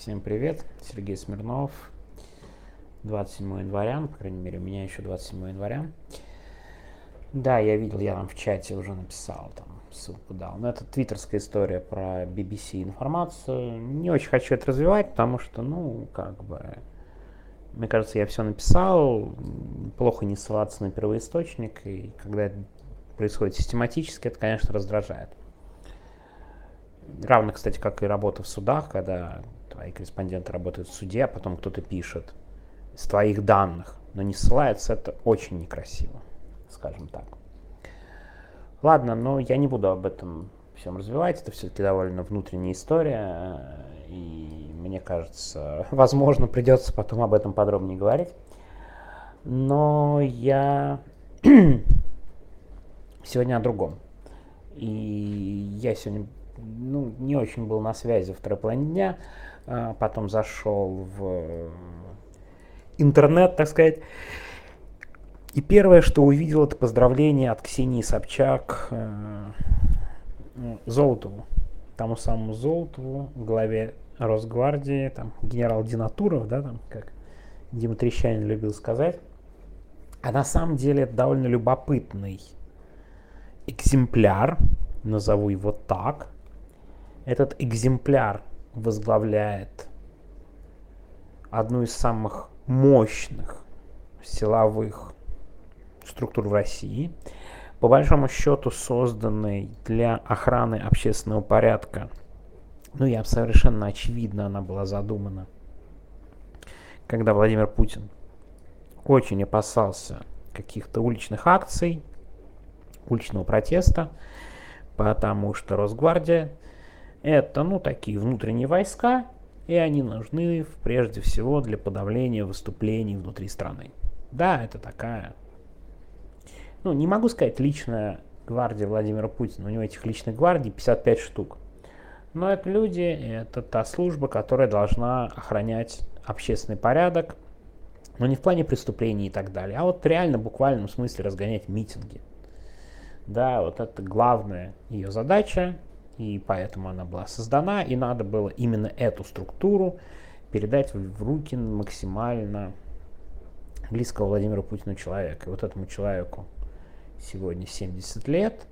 Всем привет, Сергей Смирнов. 27 января, по крайней мере, у меня еще 27 января. Да, я видел, я там в чате уже написал, там ссылку дал. Но это твиттерская история про BBC информацию. Не очень хочу это развивать, потому что, ну, как бы, мне кажется, я все написал. Плохо не ссылаться на первоисточник, и когда это происходит систематически, это, конечно, раздражает. Равно, кстати, как и работа в судах, когда твои корреспонденты работают в суде, а потом кто-то пишет с твоих данных, но не ссылается, это очень некрасиво, скажем так. Ладно, но я не буду об этом всем развивать, это все-таки довольно внутренняя история, и мне кажется, возможно, придется потом об этом подробнее говорить. Но я сегодня о другом. И я сегодня ну, не очень был на связи второй половине дня, а потом зашел в интернет, так сказать. И первое, что увидел, это поздравление от Ксении Собчак э, Золотову, тому самому Золотову, главе Росгвардии, там, генерал Динатуров, да, там, как Дима Трещанин любил сказать. А на самом деле это довольно любопытный экземпляр, назову его так. Этот экземпляр возглавляет одну из самых мощных силовых структур в России, по большому счету созданной для охраны общественного порядка. Ну и совершенно очевидно она была задумана, когда Владимир Путин очень опасался каких-то уличных акций, уличного протеста, потому что Росгвардия это, ну, такие внутренние войска, и они нужны прежде всего для подавления выступлений внутри страны. Да, это такая, ну, не могу сказать личная гвардия Владимира Путина, у него этих личных гвардий 55 штук. Но это люди, это та служба, которая должна охранять общественный порядок, но не в плане преступлений и так далее, а вот реально буквальном смысле разгонять митинги. Да, вот это главная ее задача, и поэтому она была создана, и надо было именно эту структуру передать в руки максимально близкого Владимиру Путину человека. И вот этому человеку сегодня 70 лет.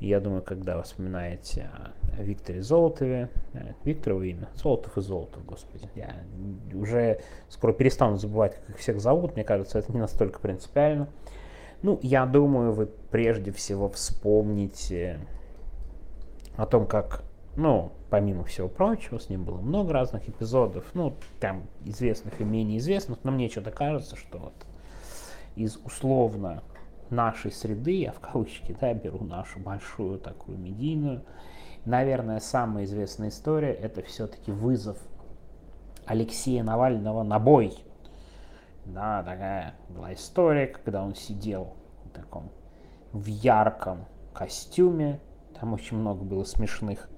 И я думаю, когда вы вспоминаете о Викторе Золотове, э, Викторово имя, Золотов и Золотов, господи, я уже скоро перестану забывать, как их всех зовут, мне кажется, это не настолько принципиально. Ну, я думаю, вы прежде всего вспомните о том, как, ну, помимо всего прочего, с ним было много разных эпизодов, ну, там, известных и менее известных, но мне что-то кажется, что вот из условно нашей среды, я в кавычки, да, беру нашу большую такую медийную, наверное, самая известная история, это все-таки вызов Алексея Навального на бой. Да, такая была история, когда он сидел в таком в ярком костюме, там очень много было смешных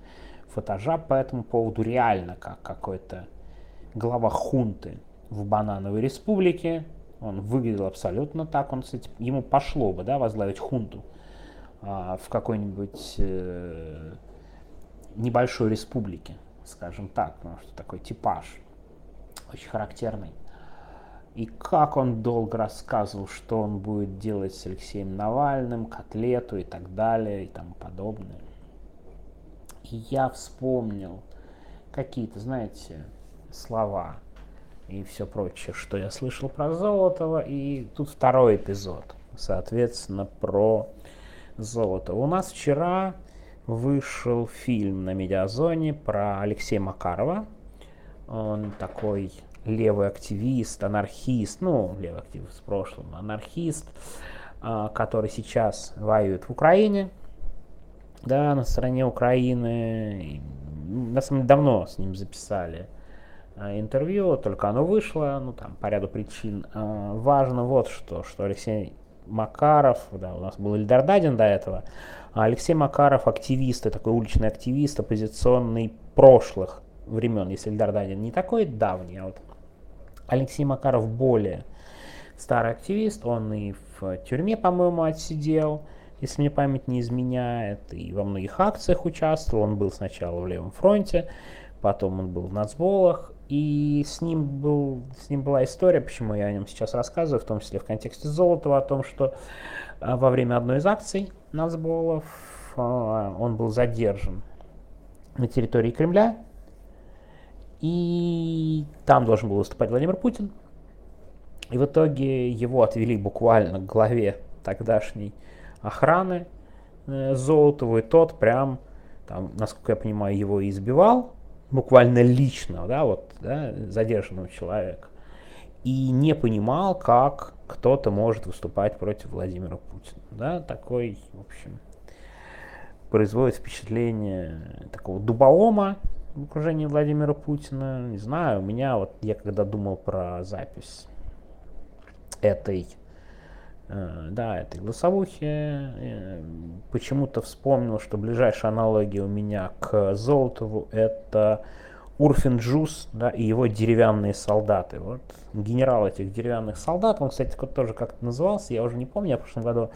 фотожаб по этому поводу. Реально как какой-то глава хунты в Банановой республике. Он выглядел абсолютно так. Он, кстати, ему пошло бы, да, возглавить хунту а, в какой-нибудь э, небольшой республике, скажем так, потому что такой типаж очень характерный. И как он долго рассказывал, что он будет делать с Алексеем Навальным, котлету и так далее и тому подобное. И я вспомнил какие-то, знаете, слова и все прочее, что я слышал про Золотого. И тут второй эпизод, соответственно, про Золото. У нас вчера вышел фильм на Медиазоне про Алексея Макарова. Он такой левый активист, анархист, ну, левый активист в прошлом, анархист, а, который сейчас воюет в Украине, да, на стороне Украины. На самом деле давно с ним записали а, интервью, только оно вышло, ну там по ряду причин. А, важно вот что, что Алексей Макаров, да, у нас был Ильдар Дадин до этого, Алексей Макаров активист, такой уличный активист, оппозиционный прошлых времен, если Ильдар Дадин не такой давний, а вот Алексей Макаров более старый активист, он и в тюрьме, по-моему, отсидел, если мне память не изменяет, и во многих акциях участвовал, он был сначала в Левом фронте, потом он был в нацболах, и с ним, был, с ним была история, почему я о нем сейчас рассказываю, в том числе в контексте Золотого, о том, что а, во время одной из акций нацболов а, он был задержан на территории Кремля, и там должен был выступать Владимир Путин. И в итоге его отвели буквально к главе тогдашней охраны э, Золотову, и тот прям, там, насколько я понимаю, его избивал, буквально лично, да, вот, да, задержанного человека, и не понимал, как кто-то может выступать против Владимира Путина, да, такой, в общем, производит впечатление такого дуболома в окружении Владимира Путина, не знаю, у меня вот, я когда думал про запись этой Э, да, этой голосовухи. Э, почему-то вспомнил, что ближайшая аналогия у меня к Золотову это Урфин Джус да, и его деревянные солдаты. Вот генерал этих деревянных солдат, он, кстати, тоже как-то назывался, я уже не помню, я в прошлом году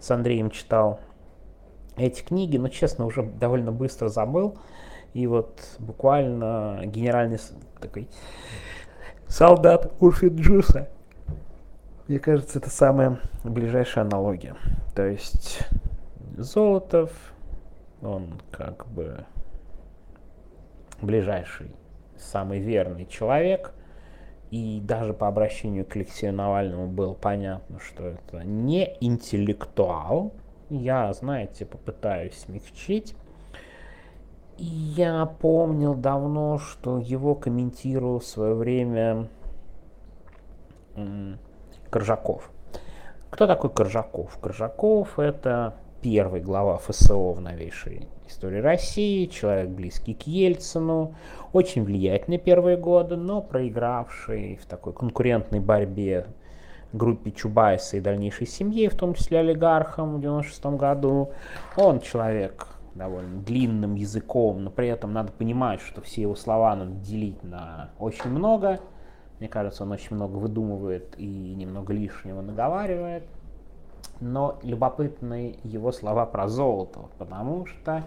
с Андреем читал эти книги, но, честно, уже довольно быстро забыл. И вот буквально генеральный такой солдат Урфин Джуса мне кажется, это самая ближайшая аналогия. То есть Золотов, он как бы ближайший, самый верный человек. И даже по обращению к Алексею Навальному было понятно, что это не интеллектуал. Я, знаете, попытаюсь смягчить. И я помнил давно, что его комментировал в свое время Коржаков. Кто такой Коржаков? Коржаков это первый глава ФСО в новейшей истории России, человек близкий к Ельцину, очень влиятельный первые годы, но проигравший в такой конкурентной борьбе группе Чубайса и дальнейшей семье, в том числе олигархам в 96 году. Он человек довольно длинным языком, но при этом надо понимать, что все его слова надо делить на очень много – мне кажется, он очень много выдумывает и немного лишнего наговаривает. Но любопытны его слова про Золотого, потому что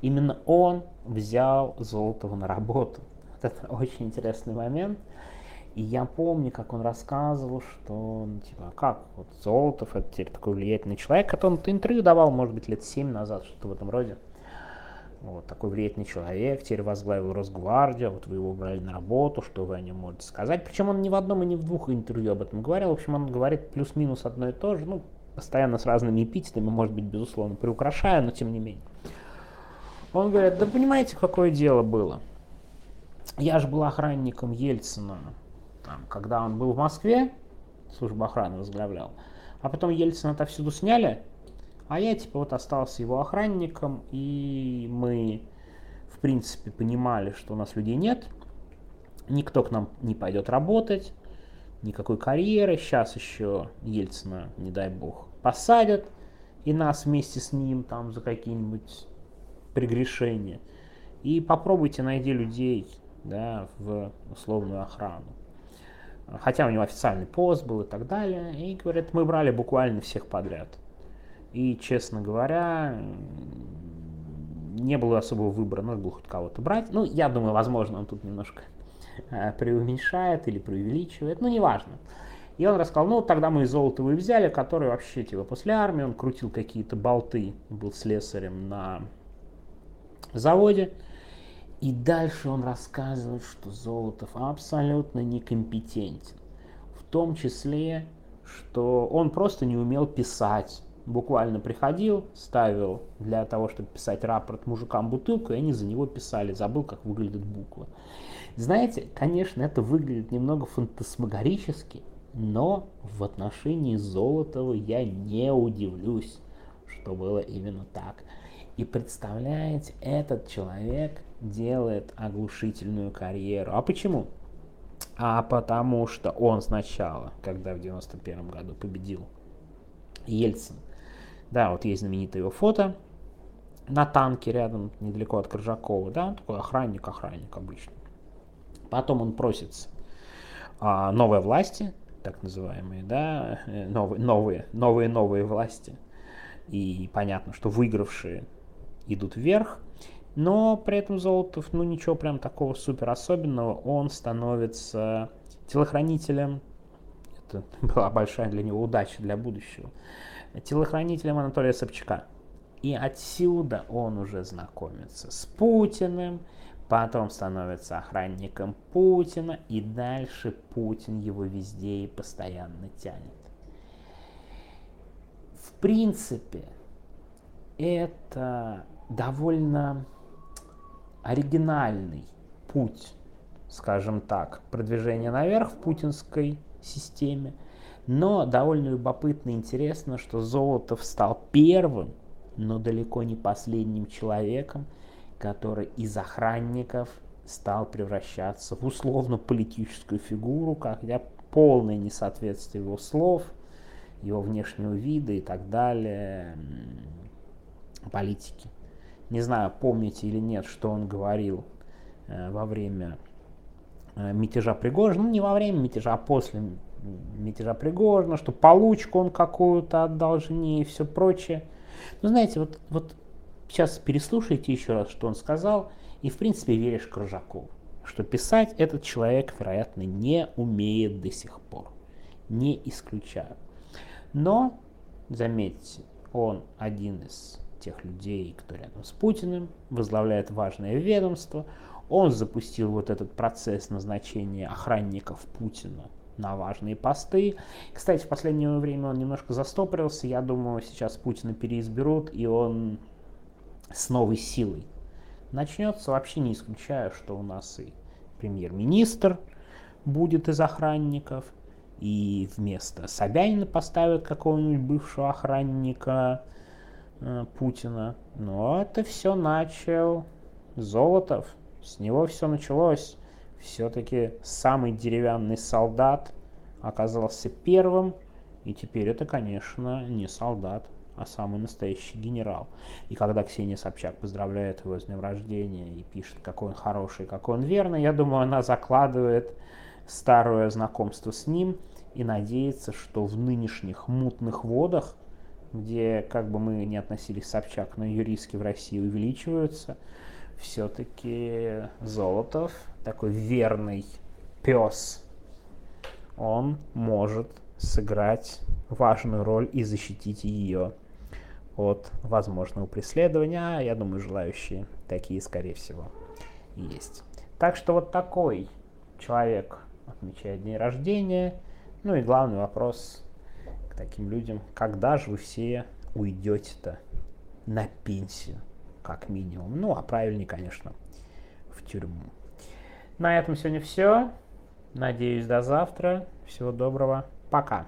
именно он взял Золотого на работу. Вот это очень интересный момент. И я помню, как он рассказывал, что, ну, типа, как, вот Золотов, это теперь такой влиятельный человек, который он интервью давал, может быть, лет 7 назад, что-то в этом роде. Вот, такой влиятельный человек, теперь возглавил Росгвардию, вот вы его брали на работу, что вы о нем можете сказать. Причем он ни в одном и ни в двух интервью об этом говорил. В общем, он говорит плюс-минус одно и то же, ну, постоянно с разными эпитетами, может быть, безусловно, приукрашая, но тем не менее. Он говорит, да понимаете, какое дело было? Я же был охранником Ельцина, там, когда он был в Москве, службу охраны возглавлял, а потом Ельцина отовсюду сняли, а я типа вот остался его охранником, и мы в принципе понимали, что у нас людей нет, никто к нам не пойдет работать, никакой карьеры. Сейчас еще Ельцина, не дай бог, посадят, и нас вместе с ним там за какие-нибудь прегрешения. И попробуйте найти людей да, в условную охрану. Хотя у него официальный пост был и так далее. И говорят, мы брали буквально всех подряд. И, честно говоря, не было особого выбора, надо было хоть кого-то брать. Ну, я думаю, возможно, он тут немножко э, преуменьшает или преувеличивает, но неважно. И он рассказал, ну, тогда мы Золотого и взяли, который вообще, типа, после армии, он крутил какие-то болты, был слесарем на заводе. И дальше он рассказывает, что Золотов абсолютно некомпетентен. В том числе, что он просто не умел писать буквально приходил, ставил для того, чтобы писать рапорт мужикам бутылку, и они за него писали, забыл, как выглядит буква. Знаете, конечно, это выглядит немного фантасмагорически, но в отношении Золотого я не удивлюсь, что было именно так. И представляете, этот человек делает оглушительную карьеру. А почему? А потому что он сначала, когда в 91 году победил Ельцин, да, вот есть знаменитое его фото на танке рядом, недалеко от Коржакова, да, такой охранник, охранник обычный. Потом он просится а, новой власти, так называемые, да, э, новые, новые, новые, новые власти. И понятно, что выигравшие идут вверх. Но при этом Золотов, ну ничего прям такого супер особенного, он становится телохранителем, это была большая для него удача для будущего, телохранителем Анатолия Собчака. И отсюда он уже знакомится с Путиным, потом становится охранником Путина, и дальше Путин его везде и постоянно тянет. В принципе, это довольно оригинальный путь, скажем так, продвижения наверх в путинской системе. Но довольно любопытно и интересно, что Золотов стал первым, но далеко не последним человеком, который из охранников стал превращаться в условно-политическую фигуру, когда полное несоответствие его слов, его внешнего вида и так далее, политики. Не знаю, помните или нет, что он говорил э, во время э, мятежа Пригожина, ну не во время мятежа, а после мятежа Пригожина, что получку он какую-то отдал жене и все прочее. Ну знаете, вот, вот сейчас переслушайте еще раз, что он сказал, и в принципе веришь Кружакову, что писать этот человек, вероятно, не умеет до сих пор. Не исключаю. Но, заметьте, он один из тех людей, кто рядом с Путиным, возглавляет важное ведомство. Он запустил вот этот процесс назначения охранников Путина на важные посты. Кстати, в последнее время он немножко застопорился. Я думаю, сейчас Путина переизберут, и он с новой силой начнется. Вообще не исключаю, что у нас и премьер-министр будет из охранников, и вместо Собянина поставят какого-нибудь бывшего охранника, Э, Путина. Но это все начал Золотов. С него все началось. Все-таки самый деревянный солдат оказался первым. И теперь это, конечно, не солдат, а самый настоящий генерал. И когда Ксения Собчак поздравляет его с днем рождения и пишет, какой он хороший, какой он верный, я думаю, она закладывает старое знакомство с ним и надеется, что в нынешних мутных водах где, как бы мы ни относились Собчак, но ее риски в России увеличиваются, все-таки Золотов, такой верный пес, он может сыграть важную роль и защитить ее от возможного преследования. Я думаю, желающие такие, скорее всего, есть. Так что вот такой человек отмечает день рождения. Ну и главный вопрос, к таким людям, когда же вы все уйдете-то на пенсию, как минимум. Ну, а правильнее, конечно, в тюрьму. На этом сегодня все. Надеюсь, до завтра. Всего доброго. Пока.